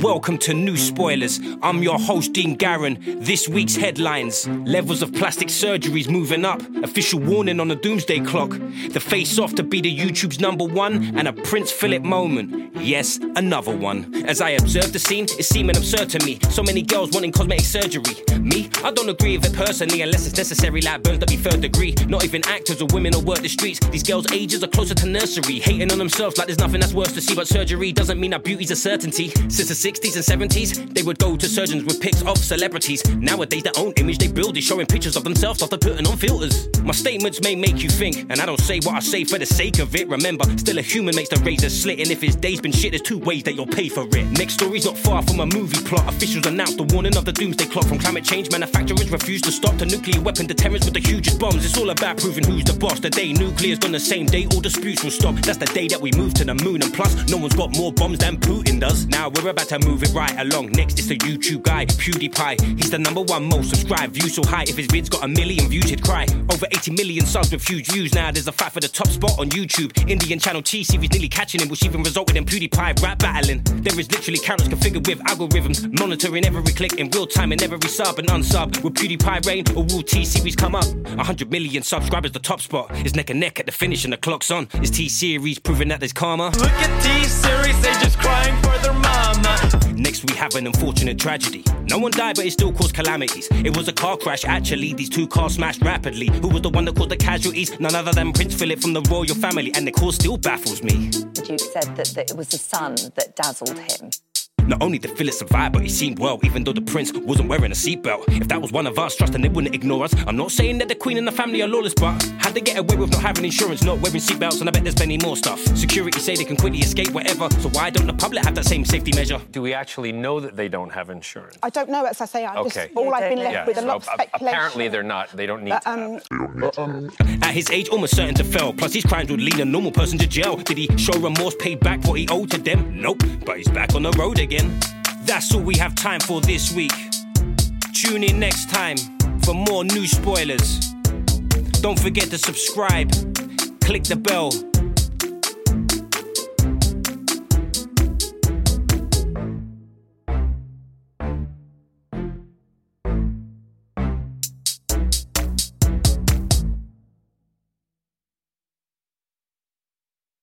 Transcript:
Welcome to New Spoilers. I'm your host, Dean Garron. This week's headlines Levels of plastic surgeries moving up. Official warning on the doomsday clock. The face off to be the YouTube's number one. And a Prince Philip moment. Yes, another one. As I observe the scene, it's seeming absurd to me. So many girls wanting cosmetic surgery. Me, I don't agree with it personally unless it's necessary, like burns that be third degree. Not even actors or women or work the streets. These girls' ages are closer to nursery. Hating on themselves like there's nothing that's worse to see. But surgery doesn't mean that beauty's a certainty. Since 60s and 70s, they would go to surgeons with pics of celebrities. Nowadays, their own image they build is showing pictures of themselves after putting on filters. My statements may make you think, and I don't say what I say for the sake of it. Remember, still a human makes the razor slit, and if his day's been shit, there's two ways that you'll pay for it. Next story's not far from a movie plot. Officials announced the warning of the doomsday clock from climate change. Manufacturers refuse to stop to nuclear weapon deterrents with the hugest bombs. It's all about proving who's the boss. The day nuclear's done the same day, all disputes will stop. That's the day that we move to the moon, and plus, no one's got more bombs than Putin does. Now we're about to move it right along. Next, it's the YouTube guy, PewDiePie. He's the number one most subscribed, view so high. If his vid's got a million views, he'd cry. Over 80 million subs with huge views. Now there's a fight for the top spot on YouTube. Indian channel T series nearly catching him, which even resulted in PewDiePie rap battling. There is literally cameras configured with algorithms, monitoring every click in real time and every sub and unsub. Will PewDiePie reign or will T series come up? 100 million subscribers, the top spot is neck and neck at the finish, and the clock's on. Is T series proving that there's karma? Look at T series, they just crying for their mama. We have an unfortunate tragedy. No one died, but it still caused calamities. It was a car crash, actually. These two cars smashed rapidly. Who was the one that caused the casualties? None other than Prince Philip from the royal family, and the cause still baffles me. The Duke said that, that it was the sun that dazzled him. Not only did Philip survive, but he seemed well, even though the prince wasn't wearing a seatbelt. If that was one of us, trust and they wouldn't ignore us. I'm not saying that the queen and the family are lawless, but they get away with not having insurance, not wearing seatbelts, and I bet there's plenty more stuff. Security say they can quickly escape whatever, so why don't the public have that same safety measure? Do we actually know that they don't have insurance? I don't know. As I say, I'm Okay. just all I've been left Yeah, with a so lot of speculation. apparently they're not. They don't need But, to. um, have. At his age, almost certain to fail. Plus, his crimes would lead a normal person to jail. Did he show remorse, pay back what he owed to them? Nope, but he's back on the road again. That's all we have time for this week. Tune in next time for more new spoilers. Don't forget to subscribe, click the bell,